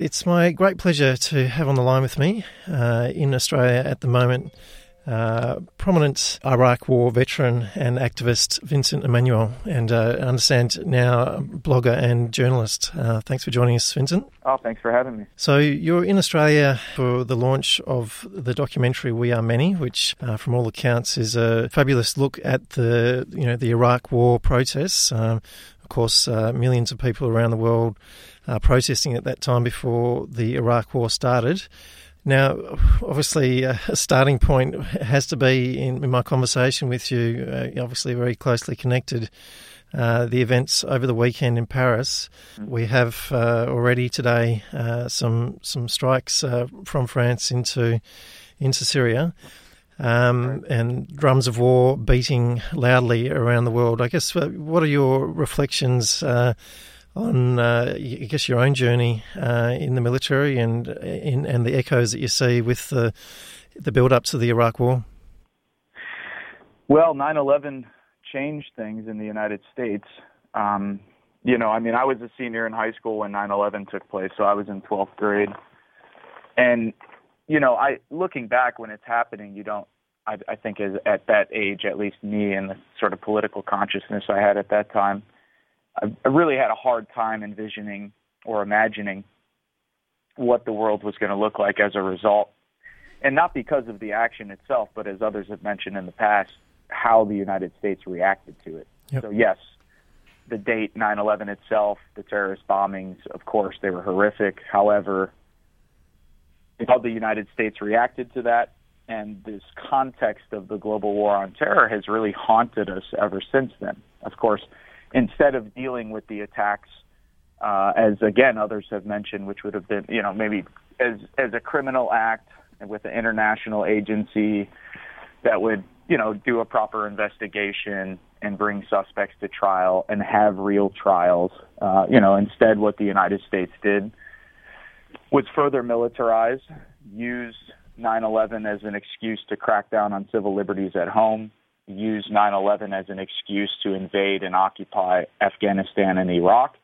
It's my great pleasure to have on the line with me uh, in Australia at the moment uh, prominent Iraq War veteran and activist Vincent Emanuel, and uh, I understand now blogger and journalist. Uh, thanks for joining us, Vincent. Oh, thanks for having me. So you're in Australia for the launch of the documentary "We Are Many," which, uh, from all accounts, is a fabulous look at the you know the Iraq War protests. Um, of course, uh, millions of people around the world protesting at that time before the Iraq War started. Now, obviously, uh, a starting point has to be in, in my conversation with you, uh, obviously, very closely connected. Uh, the events over the weekend in Paris. We have uh, already today uh, some some strikes uh, from France into into Syria. Um, and drums of war beating loudly around the world. I guess, what are your reflections on, uh, I guess, your own journey uh, in the military and in, and the echoes that you see with the the build up to the Iraq War? Well, 9/11 changed things in the United States. Um, you know, I mean, I was a senior in high school when 9/11 took place, so I was in 12th grade. And you know, I looking back when it's happening, you don't. I, I think as at that age, at least me and the sort of political consciousness I had at that time, I really had a hard time envisioning or imagining what the world was going to look like as a result. And not because of the action itself, but as others have mentioned in the past, how the United States reacted to it. Yep. So, yes, the date 9 11 itself, the terrorist bombings, of course, they were horrific. However, how the United States reacted to that and this context of the global war on terror has really haunted us ever since then. Of course, instead of dealing with the attacks, uh, as again others have mentioned, which would have been, you know, maybe as as a criminal act with an international agency that would, you know, do a proper investigation and bring suspects to trial and have real trials. Uh, you know, instead, what the United States did was further militarize, use 9/11 as an excuse to crack down on civil liberties at home, use 9 11 as an excuse to invade and occupy Afghanistan and Iraq,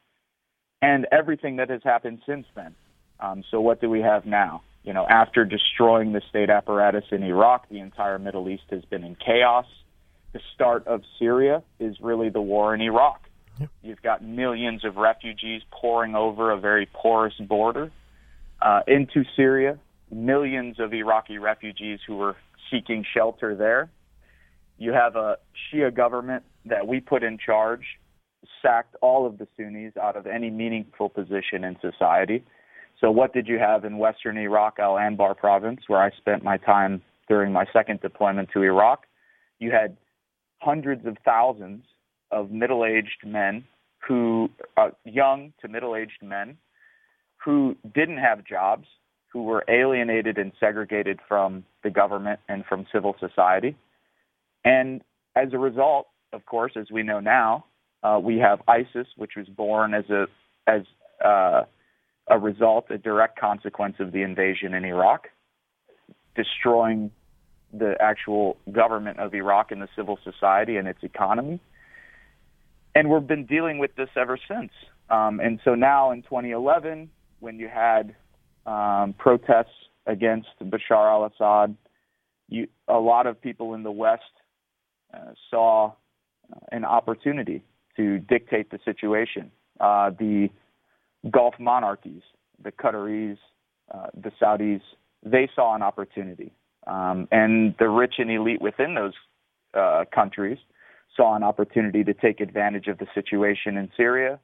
and everything that has happened since then. Um, so, what do we have now? You know, after destroying the state apparatus in Iraq, the entire Middle East has been in chaos. The start of Syria is really the war in Iraq. Yep. You've got millions of refugees pouring over a very porous border uh, into Syria, millions of Iraqi refugees who were seeking shelter there you have a Shia government that we put in charge, sacked all of the Sunnis out of any meaningful position in society. So, what did you have in western Iraq, Al Anbar province, where I spent my time during my second deployment to Iraq? You had hundreds of thousands of middle aged men who, uh, young to middle aged men, who didn't have jobs, who were alienated and segregated from the government and from civil society and as a result, of course, as we know now, uh, we have ISIS, which was born as a as uh, a result, a direct consequence of the invasion in Iraq, destroying the actual government of Iraq and the civil society and its economy. And we've been dealing with this ever since. Um, and so now in 2011, when you had um, protests against Bashar al-Assad, you, a lot of people in the West saw uh, an opportunity to dictate the situation. Uh, the Gulf monarchies, the Qataris, uh, the Saudis, they saw an opportunity. Um, and the rich and elite within those uh, countries saw an opportunity to take advantage of the situation in Syria,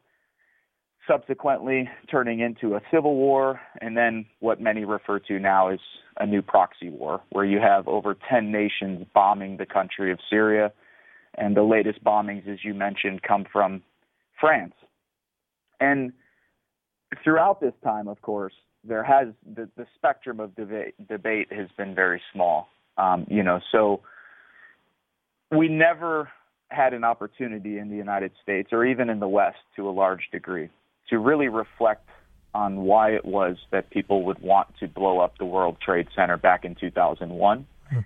subsequently turning into a civil war, and then what many refer to now as a new proxy war, where you have over 10 nations bombing the country of Syria. And the latest bombings, as you mentioned, come from France. And throughout this time, of course, there has the, the spectrum of debate, debate has been very small. Um, you know, so we never had an opportunity in the United States or even in the West to a large degree to really reflect on why it was that people would want to blow up the World Trade Center back in 2001. Hmm.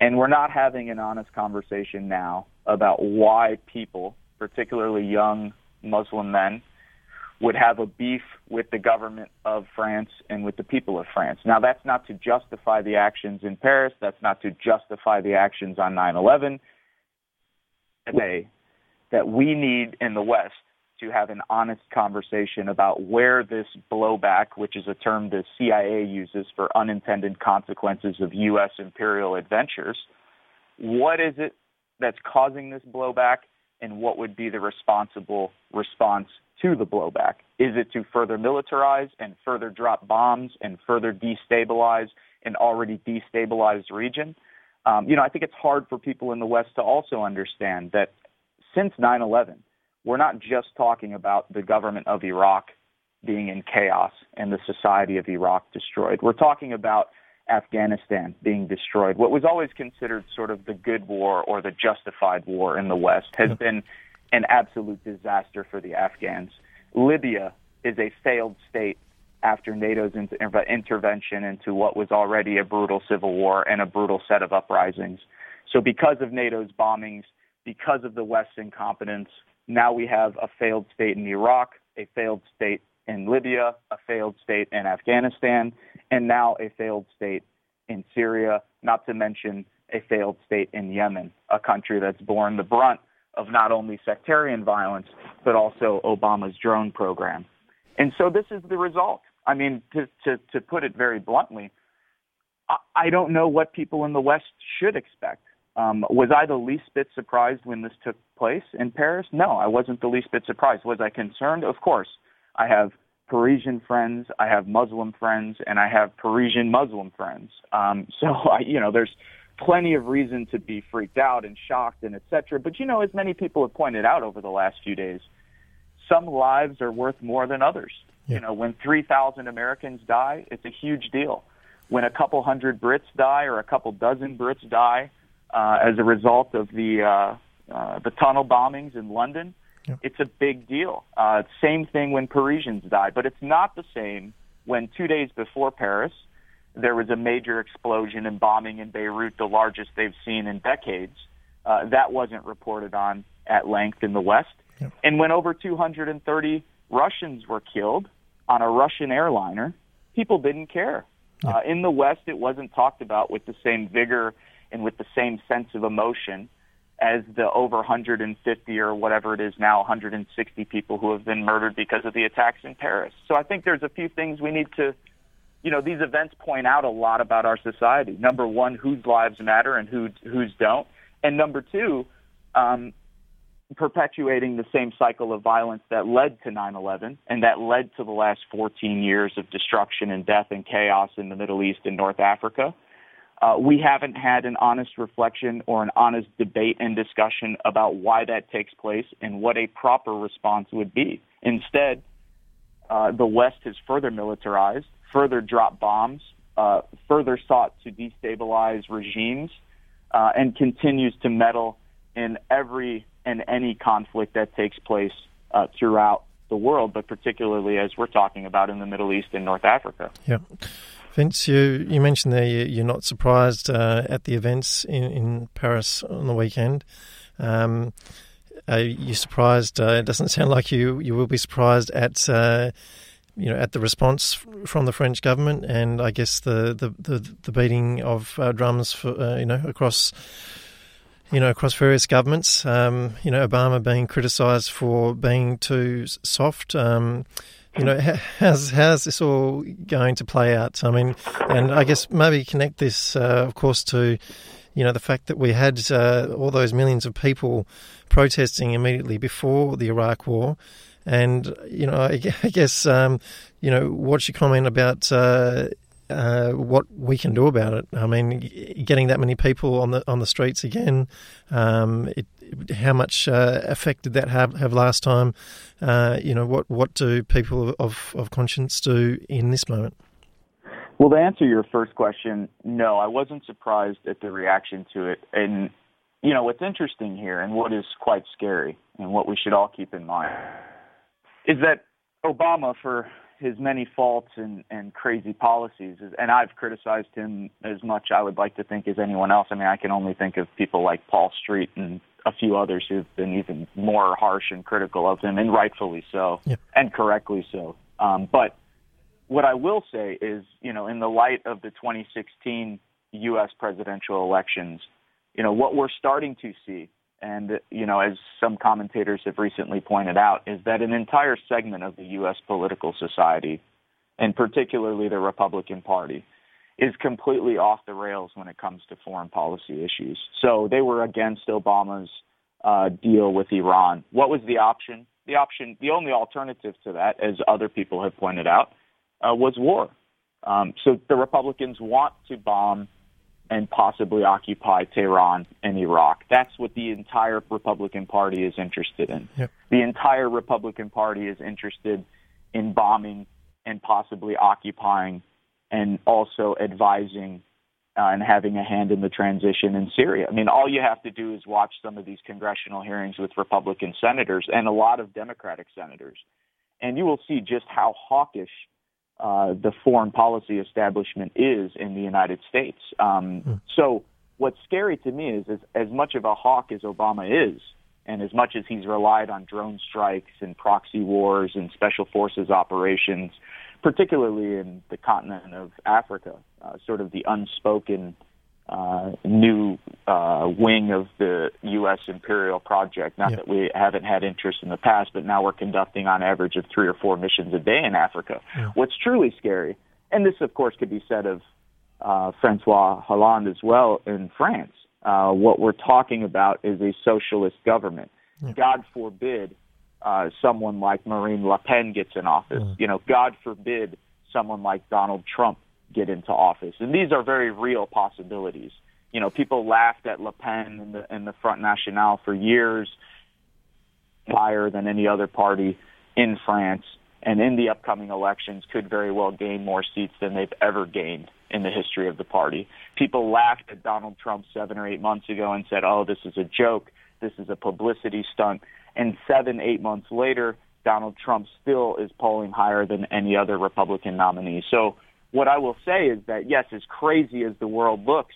And we're not having an honest conversation now about why people, particularly young Muslim men, would have a beef with the government of France and with the people of France. Now, that's not to justify the actions in Paris. That's not to justify the actions on 9 11. That we need in the West to have an honest conversation about where this blowback, which is a term the CIA uses for unintended consequences of U.S. imperial adventures, what is it that's causing this blowback, and what would be the responsible response to the blowback? Is it to further militarize and further drop bombs and further destabilize an already destabilized region? Um, you know, I think it's hard for people in the West to also understand that since 9 11, we're not just talking about the government of Iraq being in chaos and the society of Iraq destroyed. We're talking about Afghanistan being destroyed. What was always considered sort of the good war or the justified war in the West has been an absolute disaster for the Afghans. Libya is a failed state after NATO's inter- uh, intervention into what was already a brutal civil war and a brutal set of uprisings. So, because of NATO's bombings, because of the West's incompetence, now we have a failed state in Iraq, a failed state in Libya, a failed state in Afghanistan, and now a failed state in Syria, not to mention a failed state in Yemen, a country that's borne the brunt of not only sectarian violence, but also Obama's drone program. And so this is the result. I mean, to, to, to put it very bluntly, I, I don't know what people in the West should expect. Um, was I the least bit surprised when this took place in Paris? No, I wasn't the least bit surprised. Was I concerned? Of course. I have Parisian friends, I have Muslim friends, and I have Parisian Muslim friends. Um, so, I, you know, there's plenty of reason to be freaked out and shocked and etc. But you know, as many people have pointed out over the last few days, some lives are worth more than others. Yeah. You know, when 3,000 Americans die, it's a huge deal. When a couple hundred Brits die or a couple dozen Brits die, uh, as a result of the uh, uh, the tunnel bombings in London. Yeah. It's a big deal. Uh, same thing when Parisians die, but it's not the same when two days before Paris there was a major explosion and bombing in Beirut, the largest they've seen in decades. Uh, that wasn't reported on at length in the West. Yeah. And when over 230 Russians were killed on a Russian airliner, people didn't care. Yeah. Uh, in the West, it wasn't talked about with the same vigor and with the same sense of emotion as the over 150 or whatever it is now 160 people who have been murdered because of the attacks in Paris. So I think there's a few things we need to you know these events point out a lot about our society. Number one, whose lives matter and who whose don't, and number two, um, perpetuating the same cycle of violence that led to 9/11 and that led to the last 14 years of destruction and death and chaos in the Middle East and North Africa. Uh, we haven't had an honest reflection or an honest debate and discussion about why that takes place and what a proper response would be. Instead, uh, the West has further militarized, further dropped bombs, uh, further sought to destabilize regimes, uh, and continues to meddle in every and any conflict that takes place uh, throughout the world, but particularly as we're talking about in the Middle East and North Africa. Yeah. Vince, you, you mentioned there you, are not surprised uh, at the events in, in Paris on the weekend. Um, are you surprised? Uh, it doesn't sound like you, you will be surprised at uh, you know at the response from the French government, and I guess the the, the, the beating of uh, drums for uh, you know across you know, across various governments. Um, you know, Obama being criticised for being too soft. Um, you know, how's how's this all going to play out? I mean, and I guess maybe connect this, uh, of course, to you know the fact that we had uh, all those millions of people protesting immediately before the Iraq War, and you know, I, guess um, you know, what's your comment about? Uh, uh, what we can do about it. I mean, getting that many people on the on the streets again, um, it, how much uh, effect did that have, have last time? Uh, you know, what what do people of, of conscience do in this moment? Well, to answer your first question, no, I wasn't surprised at the reaction to it. And you know, what's interesting here, and what is quite scary, and what we should all keep in mind, is that Obama for his many faults and, and crazy policies, and I've criticized him as much, I would like to think, as anyone else. I mean, I can only think of people like Paul Street and a few others who've been even more harsh and critical of him, and rightfully so, and correctly so. Um, but what I will say is, you know, in the light of the 2016 U.S. presidential elections, you know, what we're starting to see and, you know, as some commentators have recently pointed out, is that an entire segment of the U.S. political society, and particularly the Republican Party, is completely off the rails when it comes to foreign policy issues. So they were against Obama's uh, deal with Iran. What was the option? The option, the only alternative to that, as other people have pointed out, uh, was war. Um, so the Republicans want to bomb and possibly occupy Tehran and Iraq. That's what the entire Republican Party is interested in. Yep. The entire Republican Party is interested in bombing and possibly occupying and also advising uh, and having a hand in the transition in Syria. I mean, all you have to do is watch some of these congressional hearings with Republican senators and a lot of Democratic senators, and you will see just how hawkish uh, the foreign policy establishment is in the United States. Um, mm. So what's scary to me is, is as much of a hawk as Obama is, and as much as he's relied on drone strikes and proxy wars and special forces operations, particularly in the continent of Africa, uh, sort of the unspoken uh, new uh, wing of the U.S. imperial project. Not that we haven't had interest in the past, but now we're conducting on average of three or four missions a day in Africa. What's truly scary, and this of course could be said of uh, Francois Hollande as well in France. Uh, what we're talking about is a socialist government. Yeah. God forbid uh, someone like Marine Le Pen gets in office. You know, God forbid someone like Donald Trump get into office. And these are very real possibilities. You know, people laughed at Le Pen and the, and the Front National for years, higher than any other party in France, and in the upcoming elections could very well gain more seats than they've ever gained in the history of the party. People laughed at Donald Trump seven or eight months ago and said, oh, this is a joke. This is a publicity stunt. And seven, eight months later, Donald Trump still is polling higher than any other Republican nominee. So what I will say is that yes, as crazy as the world looks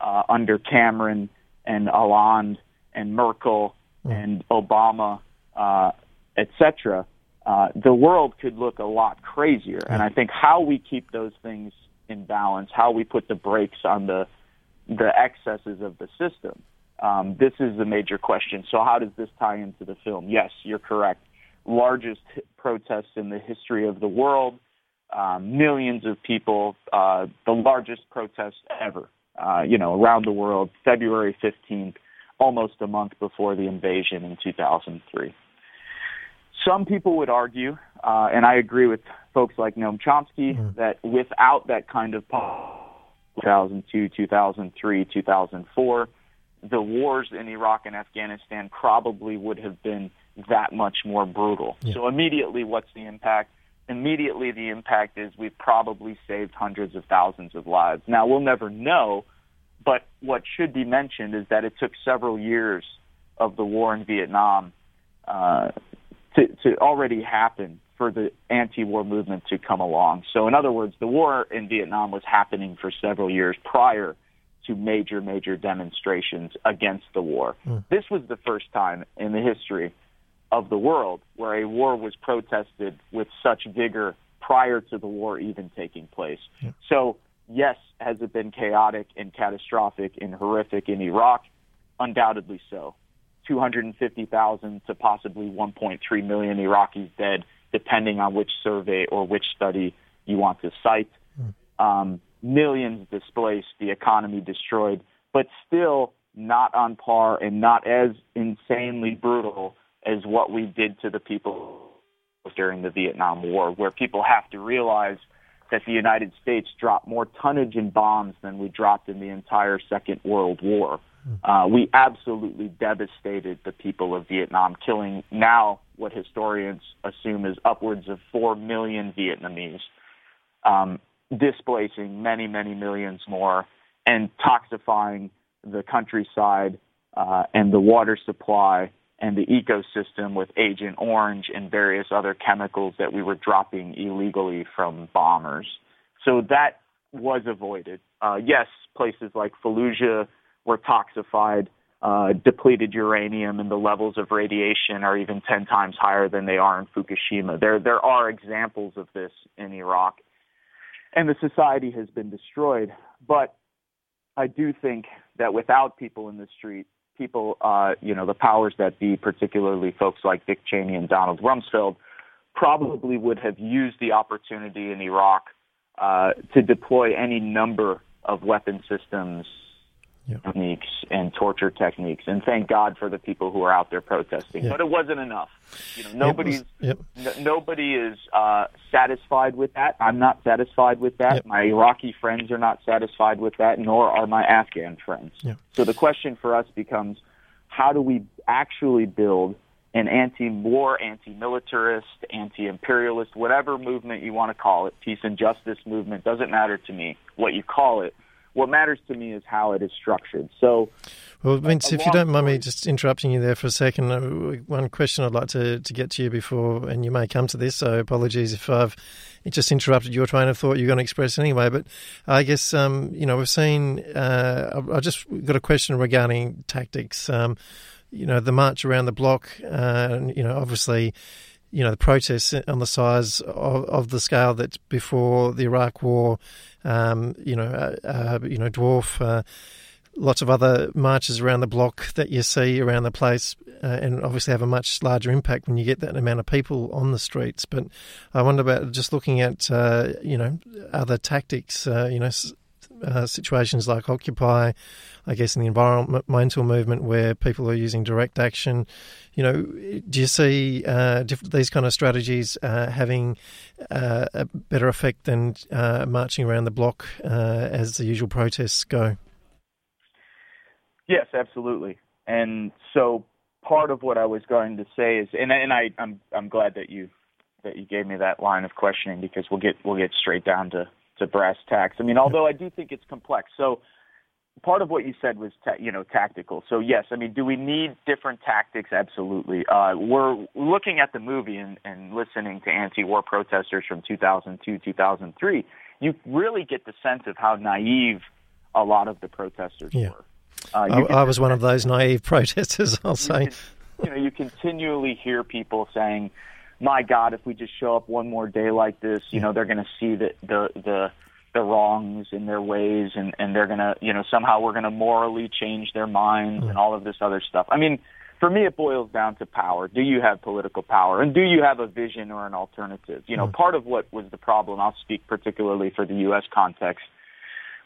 uh, under Cameron and Hollande and Merkel Mm. and Obama, uh, etc., uh, the world could look a lot crazier. And I think how we keep those things in balance, how we put the brakes on the the excesses of the system, um, this is the major question. So how does this tie into the film? Yes, you're correct. Largest protests in the history of the world um, millions of people, uh, the largest protest ever, uh, you know, around the world, February 15th, almost a month before the invasion in 2003. Some people would argue, uh, and I agree with folks like Noam Chomsky, Mhm. that without that kind of 2002, 2003, 2004, the wars in Iraq and Afghanistan probably would have been that much more brutal. Yeah. So immediately, what's the impact? Immediately, the impact is we've probably saved hundreds of thousands of lives. Now, we'll never know, but what should be mentioned is that it took several years of the war in Vietnam uh, to, to already happen for the anti-war movement to come along. So, in other words, the war in Vietnam was happening for several years prior to major, major demonstrations against the war. Mm. This was the first time in the history of the world where a war was protested with such vigor prior to the war even taking place. Yeah. So, yes, has it been chaotic and catastrophic and horrific in Iraq? Undoubtedly so. 250,000 to possibly 1.3 million Iraqis dead, depending on which survey or which study you want to cite. Um, millions displaced, the economy destroyed, but still not on par and not as insanely brutal what we did to the people during the Vietnam War, where people have to realize that the United States dropped more tonnage in bombs than we dropped in the entire Second World War. Uh, we absolutely devastated the people of Vietnam, killing now what historians assume is upwards of 4 million Vietnamese, um, displacing many, many millions more, and toxifying the countryside uh, and the water supply and the ecosystem with Agent Orange and various other chemicals that we were dropping illegally from bombers. So that was avoided. Uh, yes, places like Fallujah were toxified, uh, depleted uranium, and the levels of radiation are even 10 times higher than they are in Fukushima. There, there are examples of this in Iraq, and the society has been destroyed. But I do think that without people in the street, people, uh, you know, the powers that be, particularly folks like Dick Cheney and Donald Rumsfeld, probably would have used the opportunity in Iraq uh, to deploy any number of weapon systems, yep. techniques, and torture techniques. And thank God for the people who are out there protesting. Yep. But it wasn't enough. You know, nobody's yep. n- nobody is uh, satisfied with that. I'm not satisfied with that. My Iraqi friends are not satisfied with that, nor are my Afghan friends. So the question for us becomes, how do we actually build an anti-war, anti-militarist, anti-imperialist, whatever movement you want to call it, peace and justice movement, doesn't matter to me what you call it. What matters to me is how it is structured. So, well, Vince, if you don't mind me just interrupting you there for a second, uh, one question I'd like to, to get to you before, and you may come to this, so apologies if I've just interrupted your train of thought you're going to express anyway. But I guess, um, you know, we've seen, uh, I just got a question regarding tactics. Um, you know, the march around the block, uh, you know, obviously, you know, the protests on the size of, of the scale that before the Iraq War, um, you know, uh, uh, you know, dwarf uh, lots of other marches around the block that you see around the place, uh, and obviously have a much larger impact when you get that amount of people on the streets. But I wonder about just looking at, uh, you know, other tactics, uh, you know, uh, situations like Occupy, I guess, in the environmental movement where people are using direct action. You know, do you see uh, these kind of strategies uh, having uh, a better effect than uh, marching around the block as the usual protests go? Yes, absolutely. And so part of what I was going to say is, and, and I, I'm I'm glad that you that you gave me that line of questioning because we'll get we'll get straight down to to brass tacks. I mean, although I do think it's complex. So part of what you said was, ta- you know, tactical. So yes, I mean, do we need different tactics? Absolutely. Uh, we're looking at the movie and, and listening to anti-war protesters from 2002, 2003. You really get the sense of how naive a lot of the protesters yeah. were. Uh, I, I, was one of those naive protesters. I'll say. Can, you know, you continually hear people saying my God, if we just show up one more day like this, you know, they're going to see the the the the wrongs in their ways, and and they're going to, you know, somehow we're going to morally change their minds and mm. all of this other stuff. I mean, for me, it boils down to power. Do you have political power, and do you have a vision or an alternative? You know, mm. part of what was the problem. I'll speak particularly for the U.S. context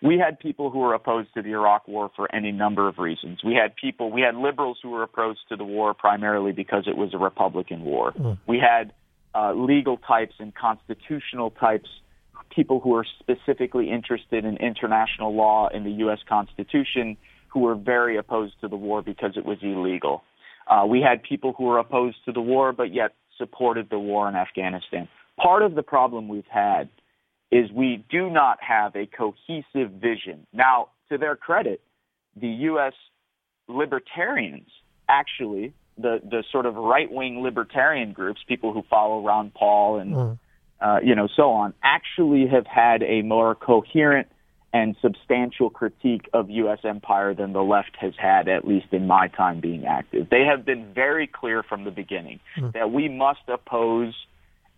we had people who were opposed to the Iraq war for any number of reasons. We had people, we had liberals who were opposed to the war primarily because it was a Republican war. Mm. We had uh, legal types and constitutional types, people who were specifically interested in international law and the U.S. Constitution, who were very opposed to the war because it was illegal. Uh, we had people who were opposed to the war but yet supported the war in Afghanistan. Part of the problem we've had is we do not have a cohesive vision. Now, to their credit, the U.S. libertarians actually, the, the sort of right wing libertarian groups, people who follow Ron Paul and, mm. uh, you know, so on, actually have had a more coherent and substantial critique of U.S. empire than the left has had, at least in my time being active. They have been very clear from the beginning mm. that we must oppose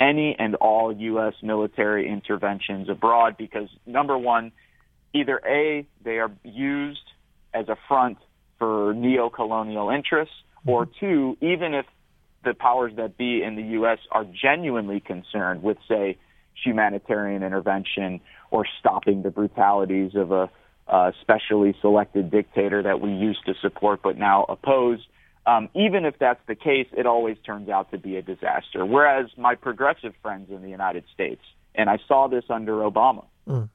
any and all U.S. military interventions abroad because, number one, either A, they are used as a front for neo-colonial interests, or mm-hmm. two, even if the powers that be in the U.S. are genuinely concerned with, say, humanitarian intervention or stopping the brutalities of a uh, specially selected dictator that we used to support but now oppose, um, even if that's the case, it always turns out to be a disaster. Whereas my progressive friends in the United States, and I saw this under Obama, mm.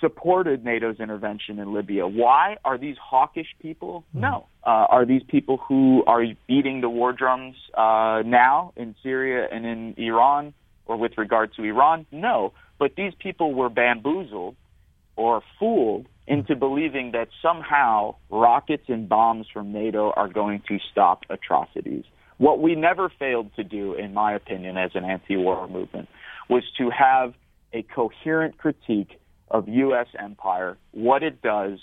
supported NATO's intervention in Libya. Why are these hawkish people? Mm. No. Uh, are these people who are beating the war drums uh, now in Syria and in Iran, or with regard to Iran? No. But these people were bamboozled or fooled into believing that somehow rockets and bombs from NATO are going to stop atrocities. What we never failed to do, in my opinion, as an anti war movement, was to have a coherent critique of U.S. empire, what it does,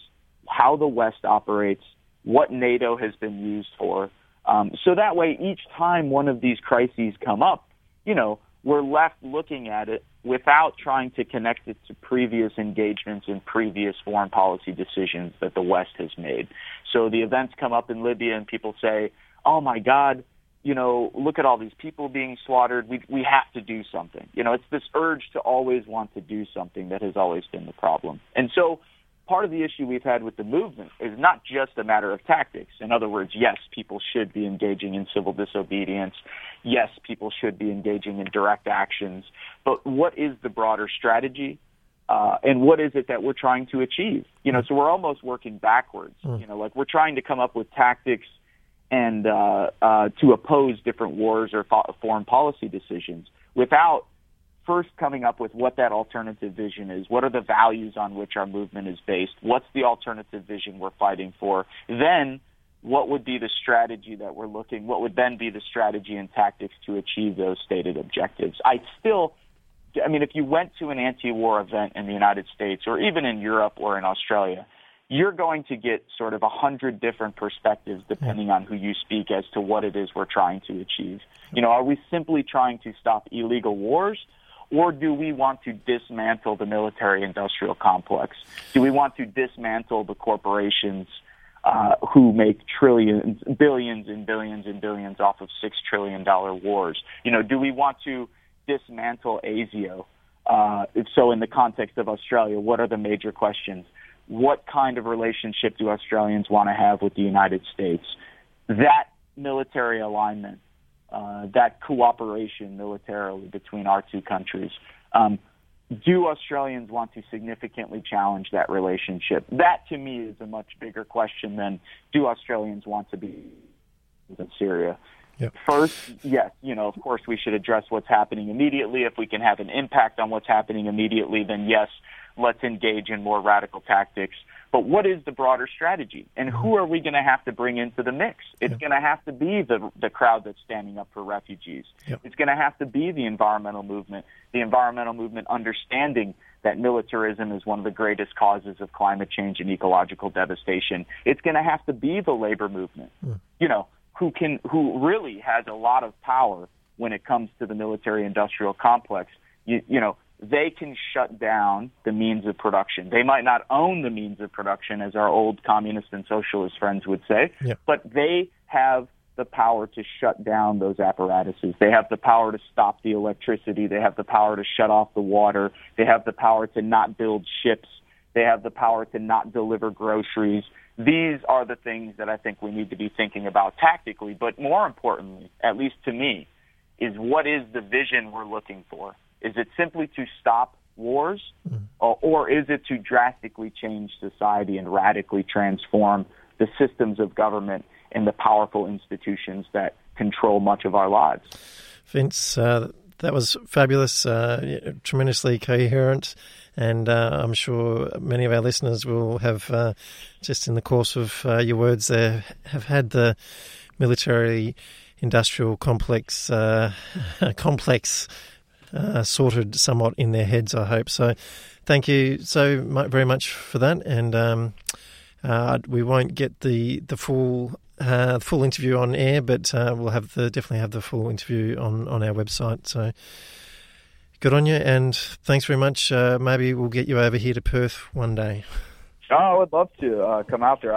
how the West operates, what NATO has been used for. Um, so that way, each time one of these crises come up, you know, we're left looking at it without trying to connect it to previous engagements and previous foreign policy decisions that the West has made. So the events come up in Libya and people say, oh my God, you know, look at all these people being slaughtered. We we have to do something. You know, it's this urge to always want to do something that has always been the problem. And so part of the issue we've had with the movement is not just a matter of tactics. In other words, yes, people should be engaging in civil disobedience. Yes, people should be engaging in direct actions. But what is the broader strategy? Uh, and what is it that we're trying to achieve? You know, so we're almost working backwards. Mm. You know, like we're trying to come up with tactics and uh, uh, to oppose different wars or fo- foreign policy decisions without first coming up with what that alternative vision is. What are the values on which our movement is based? What's the alternative vision we're fighting for? Then, what would be the strategy that we're looking? What would then be the strategy and tactics to achieve those stated objectives? I still, I mean, if you went to an anti-war event in the United States or even in Europe or in Australia, you're going to get sort of a hundred different perspectives depending on who you speak as to what it is we're trying to achieve. You know, are we simply trying to stop illegal wars? Or do we want to dismantle the military industrial complex? Do we want to dismantle the corporations uh, who make trillions, billions and billions and billions off of six trillion dollar wars? You know, do we want to dismantle ASIO? Uh, so, in the context of Australia, what are the major questions? What kind of relationship do Australians want to have with the United States? That military alignment uh, that cooperation militarily between our two countries. Um, do Australians want to significantly challenge that relationship? That to me is a much bigger question than do Australians want to be in Syria. Yep. First, yes, you know, of course we should address what's happening immediately. If we can have an impact on what's happening immediately, then yes, let's engage in more radical tactics. But what is the broader strategy? And who are we going to have to bring into the mix? It's yep. going to have to be the, the crowd that's standing up for refugees. Yep. It's going to have to be the environmental movement, the environmental movement understanding that militarism is one of the greatest causes of climate change and ecological devastation. It's going to have to be the labor movement, mm. you know, who can, who really has a lot of power when it comes to the military industrial complex. You, you know, they can shut down the means of production. They might not own the means of production, as our old communist and socialist friends would say, yeah. but they have the power to shut down those apparatuses. They have the power to stop the electricity. They have the power to shut off the water. They have the power to not build ships. They have the power to not deliver groceries. These are the things that I think we need to be thinking about tactically, but more importantly, at least to me, is what is the vision we're looking for? Is it simply to stop wars, mm. or, or is it to drastically change society and radically transform the systems of government and the powerful institutions that control much of our lives? Vince, uh, that was fabulous, uh, tremendously coherent, and uh, I'm sure many of our listeners will have, uh, just in the course of uh, your words there, have had the military industrial complex uh, complex uh, sorted somewhat in their heads, I hope. So thank you so very much for that. And um, uh, we won't get the, the full uh, full interview on air, but uh, we'll have the definitely have the full interview on, on our website. So good on you, and thanks very much. Uh, maybe we'll get you over here to Perth one day. Oh, I would love to uh, come out there.